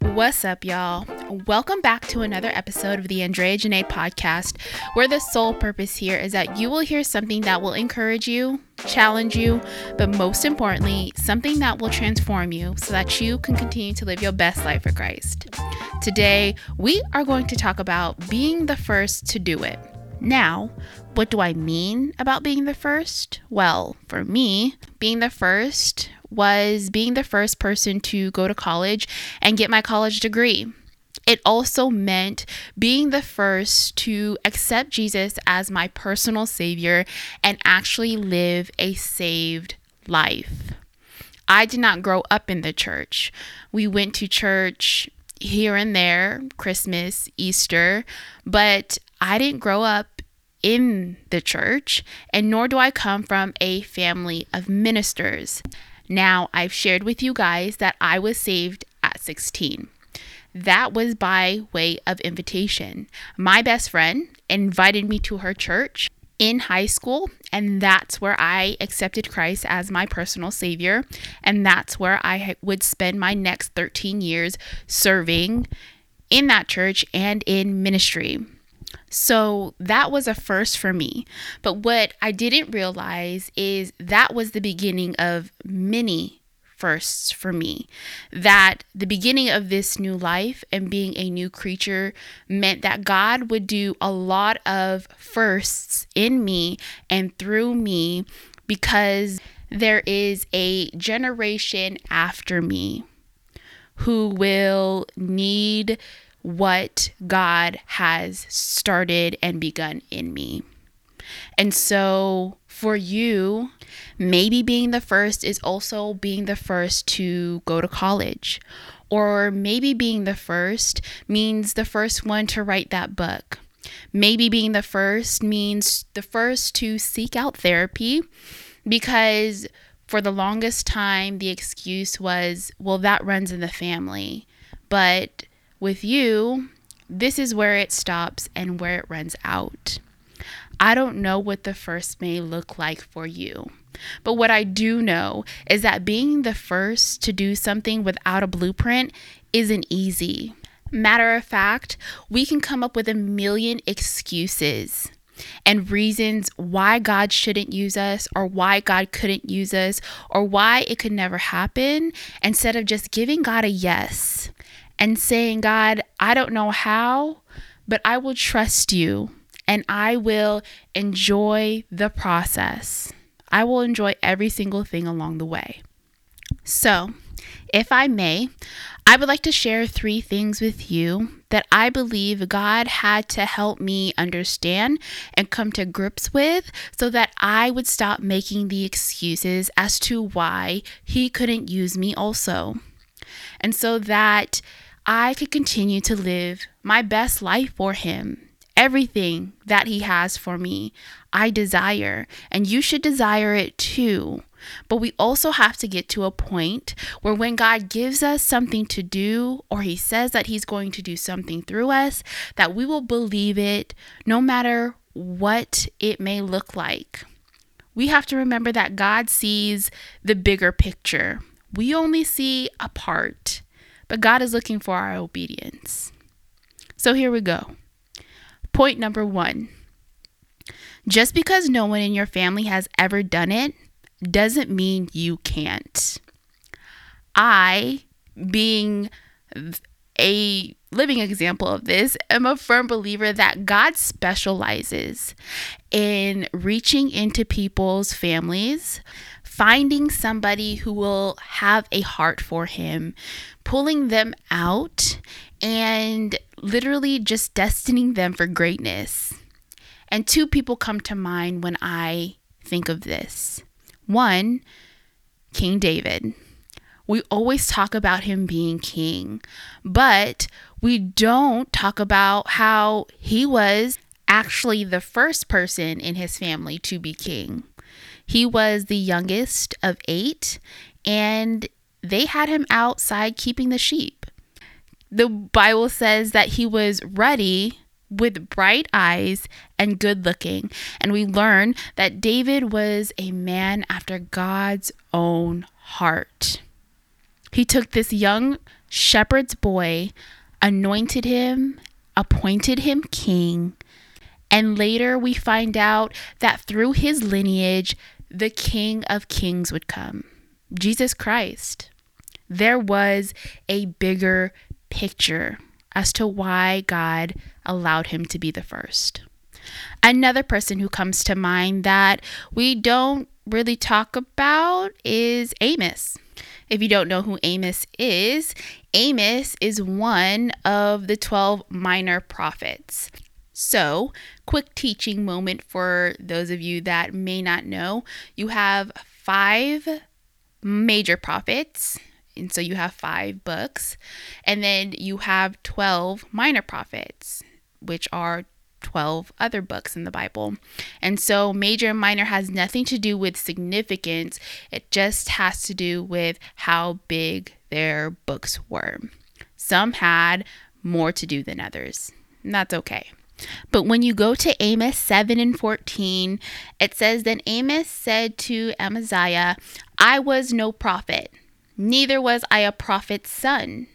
What's up, y'all? Welcome back to another episode of the Andrea Janae podcast, where the sole purpose here is that you will hear something that will encourage you, challenge you, but most importantly, something that will transform you so that you can continue to live your best life for Christ. Today, we are going to talk about being the first to do it. Now, what do I mean about being the first? Well, for me, being the first was being the first person to go to college and get my college degree. It also meant being the first to accept Jesus as my personal savior and actually live a saved life. I did not grow up in the church. We went to church here and there, Christmas, Easter, but I didn't grow up in the church, and nor do I come from a family of ministers. Now, I've shared with you guys that I was saved at 16. That was by way of invitation. My best friend invited me to her church in high school, and that's where I accepted Christ as my personal savior. And that's where I would spend my next 13 years serving in that church and in ministry. So that was a first for me. But what I didn't realize is that was the beginning of many firsts for me. That the beginning of this new life and being a new creature meant that God would do a lot of firsts in me and through me because there is a generation after me who will need what God has started and begun in me. And so, for you, maybe being the first is also being the first to go to college. Or maybe being the first means the first one to write that book. Maybe being the first means the first to seek out therapy because for the longest time, the excuse was, well, that runs in the family. But with you, this is where it stops and where it runs out. I don't know what the first may look like for you. But what I do know is that being the first to do something without a blueprint isn't easy. Matter of fact, we can come up with a million excuses and reasons why God shouldn't use us or why God couldn't use us or why it could never happen instead of just giving God a yes and saying, God, I don't know how, but I will trust you and I will enjoy the process. I will enjoy every single thing along the way. So, if I may, I would like to share three things with you that I believe God had to help me understand and come to grips with so that I would stop making the excuses as to why He couldn't use me also. And so that I could continue to live my best life for Him. Everything that He has for me, I desire, and you should desire it too. But we also have to get to a point where when God gives us something to do, or He says that He's going to do something through us, that we will believe it no matter what it may look like. We have to remember that God sees the bigger picture. We only see a part. But God is looking for our obedience. So here we go. Point number one just because no one in your family has ever done it doesn't mean you can't. I, being a living example of this, am a firm believer that God specializes in reaching into people's families, finding somebody who will have a heart for Him, pulling them out and literally just destining them for greatness. And two people come to mind when I think of this. One, King David. We always talk about him being king, but we don't talk about how he was actually the first person in his family to be king. He was the youngest of eight, and they had him outside keeping the sheep. The Bible says that he was ruddy with bright eyes and good looking. And we learn that David was a man after God's own heart. He took this young shepherd's boy, anointed him, appointed him king, and later we find out that through his lineage, the King of Kings would come Jesus Christ. There was a bigger picture as to why God allowed him to be the first. Another person who comes to mind that we don't really talk about is Amos. If you don't know who Amos is, Amos is one of the 12 minor prophets. So, quick teaching moment for those of you that may not know. You have five major prophets, and so you have five books, and then you have 12 minor prophets, which are 12 other books in the Bible. And so major and minor has nothing to do with significance, it just has to do with how big their books were. Some had more to do than others, and that's okay. But when you go to Amos 7 and 14, it says, Then Amos said to Amaziah, I was no prophet, neither was I a prophet's son.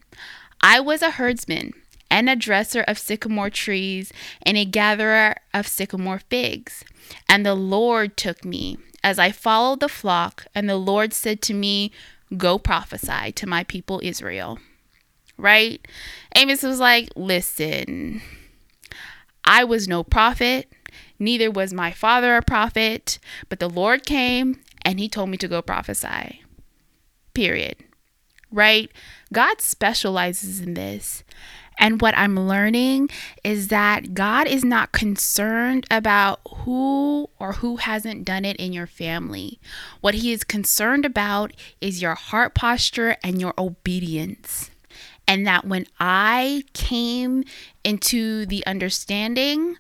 I was a herdsman and a dresser of sycamore trees and a gatherer of sycamore figs. And the Lord took me as I followed the flock, and the Lord said to me, Go prophesy to my people Israel. Right? Amos was like, Listen, I was no prophet, neither was my father a prophet, but the Lord came and he told me to go prophesy. Period. Right? God specializes in this. And what I'm learning is that God is not concerned about who or who hasn't done it in your family. What He is concerned about is your heart posture and your obedience and that when I came into the understanding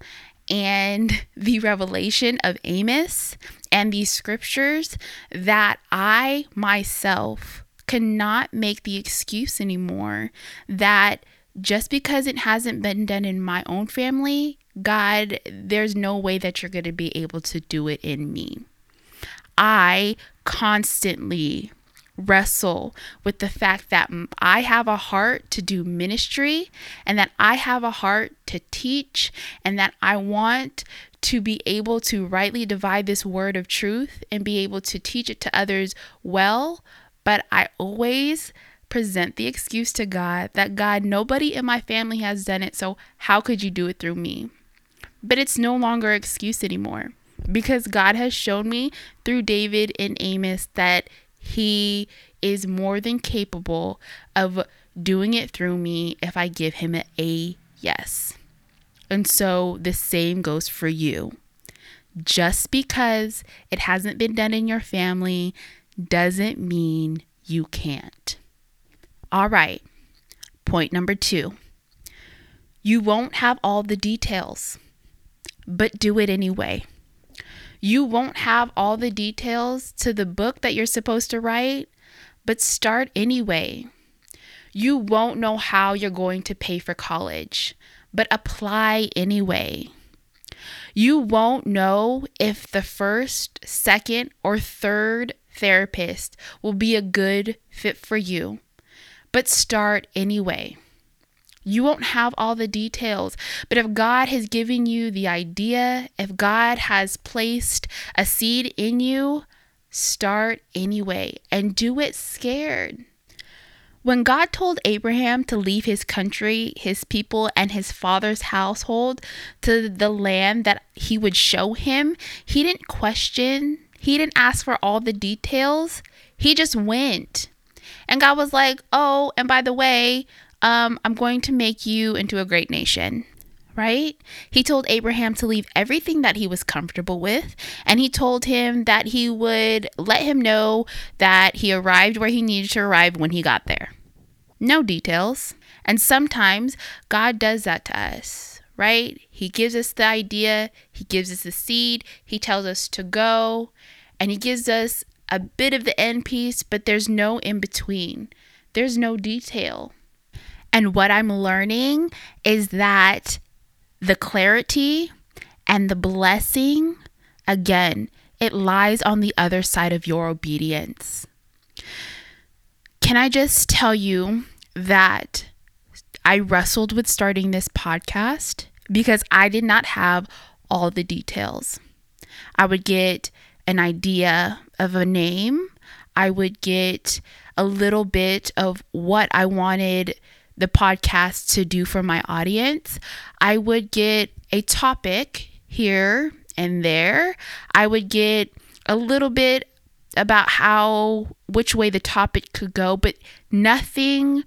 and the revelation of Amos and these scriptures, that I myself cannot make the excuse anymore that just because it hasn't been done in my own family, God, there's no way that you're going to be able to do it in me. I constantly wrestle with the fact that I have a heart to do ministry and that I have a heart to teach and that I want to be able to rightly divide this word of truth and be able to teach it to others well. But I always present the excuse to God that God, nobody in my family has done it, so how could you do it through me? But it's no longer excuse anymore because God has shown me through David and Amos that he is more than capable of doing it through me if I give him A yes. And so the same goes for you. Just because it hasn't been done in your family doesn't mean you can't. All right, point number two you won't have all the details, but do it anyway. You won't have all the details to the book that you're supposed to write, but start anyway. You won't know how you're going to pay for college, but apply anyway. You won't know if the first, second, or third therapist will be a good fit for you, but start anyway. You won't have all the details, but if God has given you the idea, if God has placed a seed in you, start anyway and do it scared. When God told Abraham to leave his country, his people, and his father's household to the land that he would show him, he didn't question, he didn't ask for all the details. He just went. And God was like, Oh, and by the way, um, I'm going to make you into a great nation. Right? He told Abraham to leave everything that he was comfortable with, and he told him that he would let him know that he arrived where he needed to arrive when he got there. No details. And sometimes God does that to us, right? He gives us the idea, He gives us the seed, He tells us to go, and He gives us a bit of the end piece, but there's no in between. There's no detail. And what I'm learning is that the clarity and the blessing, again, it lies on the other side of your obedience. can I just tell you that I wrestled with starting this podcast because I did not have all the details. I would get an idea of a name, I would get a little bit of what I wanted the podcast to do for my audience. I would get a topic here and there. I would get a little bit about how which way the topic could go, but nothing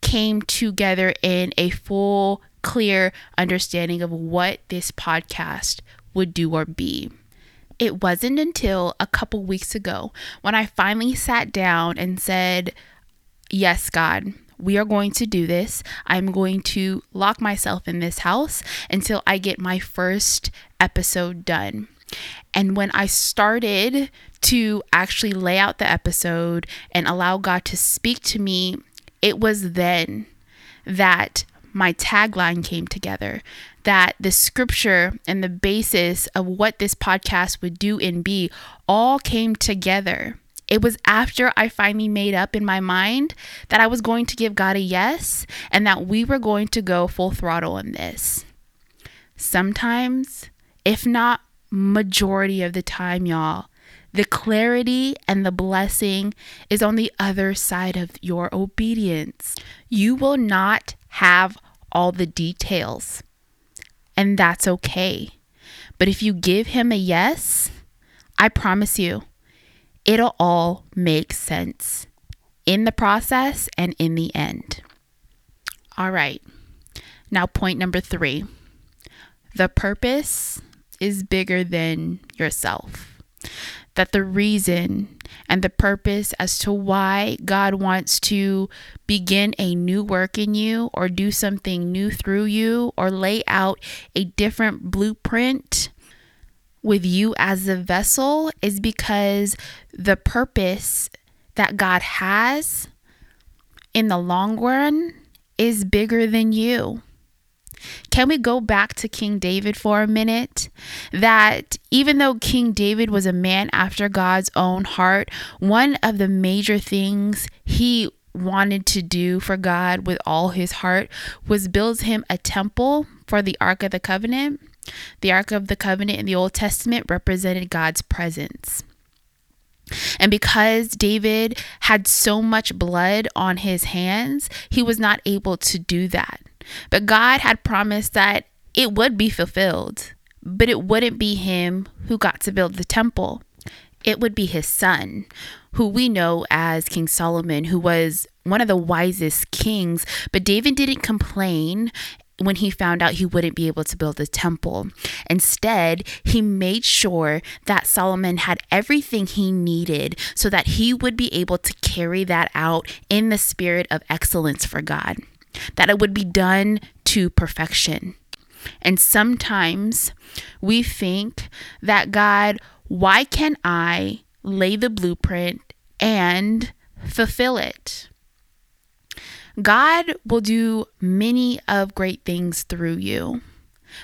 came together in a full clear understanding of what this podcast would do or be. It wasn't until a couple weeks ago when I finally sat down and said, Yes, God, we are going to do this. I'm going to lock myself in this house until I get my first episode done. And when I started to actually lay out the episode and allow God to speak to me, it was then that my tagline came together that the scripture and the basis of what this podcast would do and be all came together. It was after I finally made up in my mind that I was going to give God a yes and that we were going to go full throttle in this. Sometimes, if not majority of the time, y'all, the clarity and the blessing is on the other side of your obedience. You will not have all the details, and that's okay. But if you give him a yes, I promise you, it'll all make sense in the process and in the end. All right. Now, point number three the purpose is bigger than yourself that the reason and the purpose as to why God wants to begin a new work in you or do something new through you or lay out a different blueprint with you as a vessel is because the purpose that God has in the long run is bigger than you. Can we go back to King David for a minute? That even though King David was a man after God's own heart, one of the major things he wanted to do for God with all his heart was build him a temple for the Ark of the Covenant. The Ark of the Covenant in the Old Testament represented God's presence. And because David had so much blood on his hands, he was not able to do that. But God had promised that it would be fulfilled, but it wouldn't be him who got to build the temple. It would be his son, who we know as King Solomon, who was one of the wisest kings. But David didn't complain when he found out he wouldn't be able to build the temple. Instead, he made sure that Solomon had everything he needed so that he would be able to carry that out in the spirit of excellence for God that it would be done to perfection. And sometimes we think that God, why can't I lay the blueprint and fulfill it? God will do many of great things through you.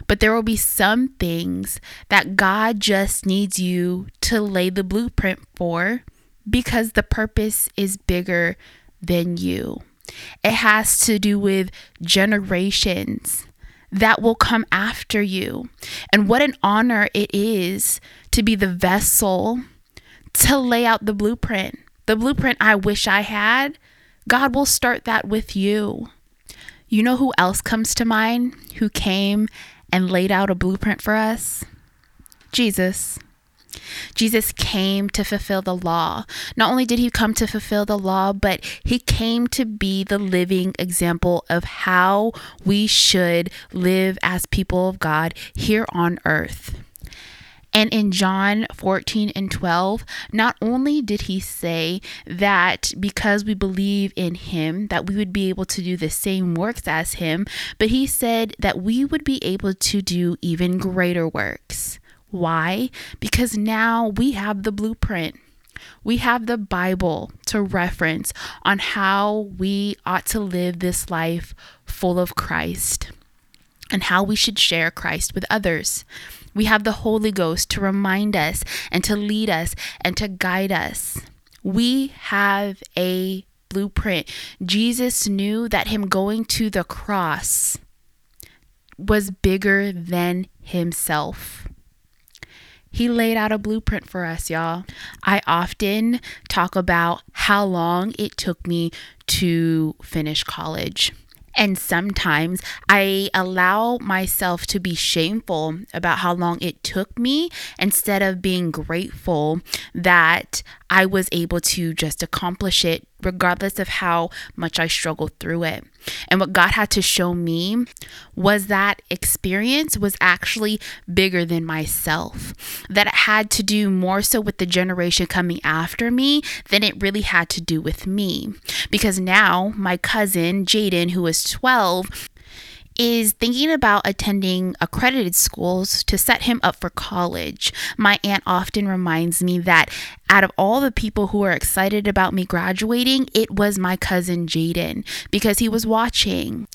But there will be some things that God just needs you to lay the blueprint for because the purpose is bigger than you. It has to do with generations that will come after you. And what an honor it is to be the vessel to lay out the blueprint. The blueprint I wish I had, God will start that with you. You know who else comes to mind who came and laid out a blueprint for us? Jesus. Jesus came to fulfill the law. Not only did he come to fulfill the law, but he came to be the living example of how we should live as people of God here on earth. And in John 14 and 12, not only did he say that because we believe in him, that we would be able to do the same works as him, but he said that we would be able to do even greater works. Why? Because now we have the blueprint. We have the Bible to reference on how we ought to live this life full of Christ and how we should share Christ with others. We have the Holy Ghost to remind us and to lead us and to guide us. We have a blueprint. Jesus knew that him going to the cross was bigger than himself. He laid out a blueprint for us, y'all. I often talk about how long it took me to finish college. And sometimes I allow myself to be shameful about how long it took me instead of being grateful that I was able to just accomplish it regardless of how much I struggled through it. And what God had to show me was that experience was actually bigger than myself, that it had to do more so with the generation coming after me than it really had to do with me. Because now my cousin, Jaden, who is 12, is thinking about attending accredited schools to set him up for college. My aunt often reminds me that out of all the people who are excited about me graduating, it was my cousin Jaden because he was watching.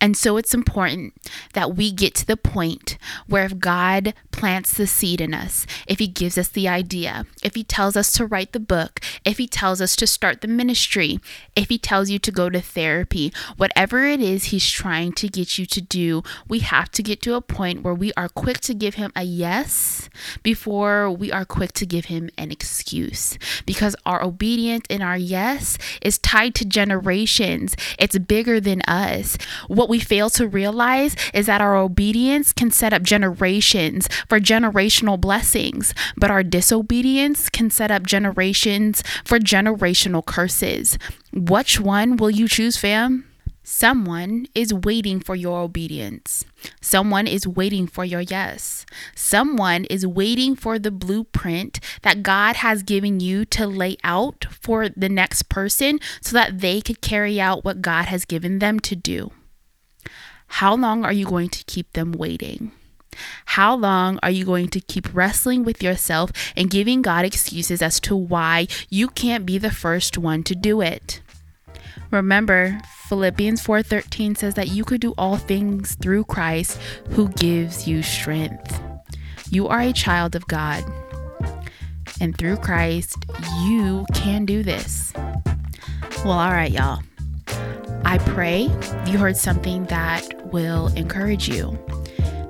And so it's important that we get to the point where if God plants the seed in us, if He gives us the idea, if He tells us to write the book, if He tells us to start the ministry, if He tells you to go to therapy, whatever it is He's trying to get you to do, we have to get to a point where we are quick to give Him a yes before we are quick to give Him an excuse. Because our obedience and our yes is tied to generations, it's bigger than us. What we fail to realize is that our obedience can set up generations for generational blessings, but our disobedience can set up generations for generational curses. Which one will you choose, fam? Someone is waiting for your obedience. Someone is waiting for your yes. Someone is waiting for the blueprint that God has given you to lay out for the next person so that they could carry out what God has given them to do. How long are you going to keep them waiting? How long are you going to keep wrestling with yourself and giving God excuses as to why you can't be the first one to do it? Remember, Philippians 4:13 says that you could do all things through Christ who gives you strength. You are a child of God. And through Christ, you can do this. Well, all right, y'all. I pray you heard something that will encourage you,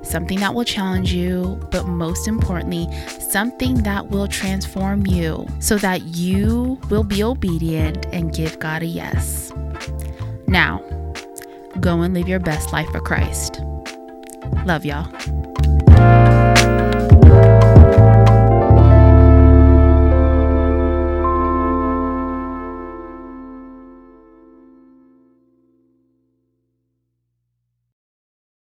something that will challenge you, but most importantly, something that will transform you so that you will be obedient and give God a yes. Now, go and live your best life for Christ. Love y'all.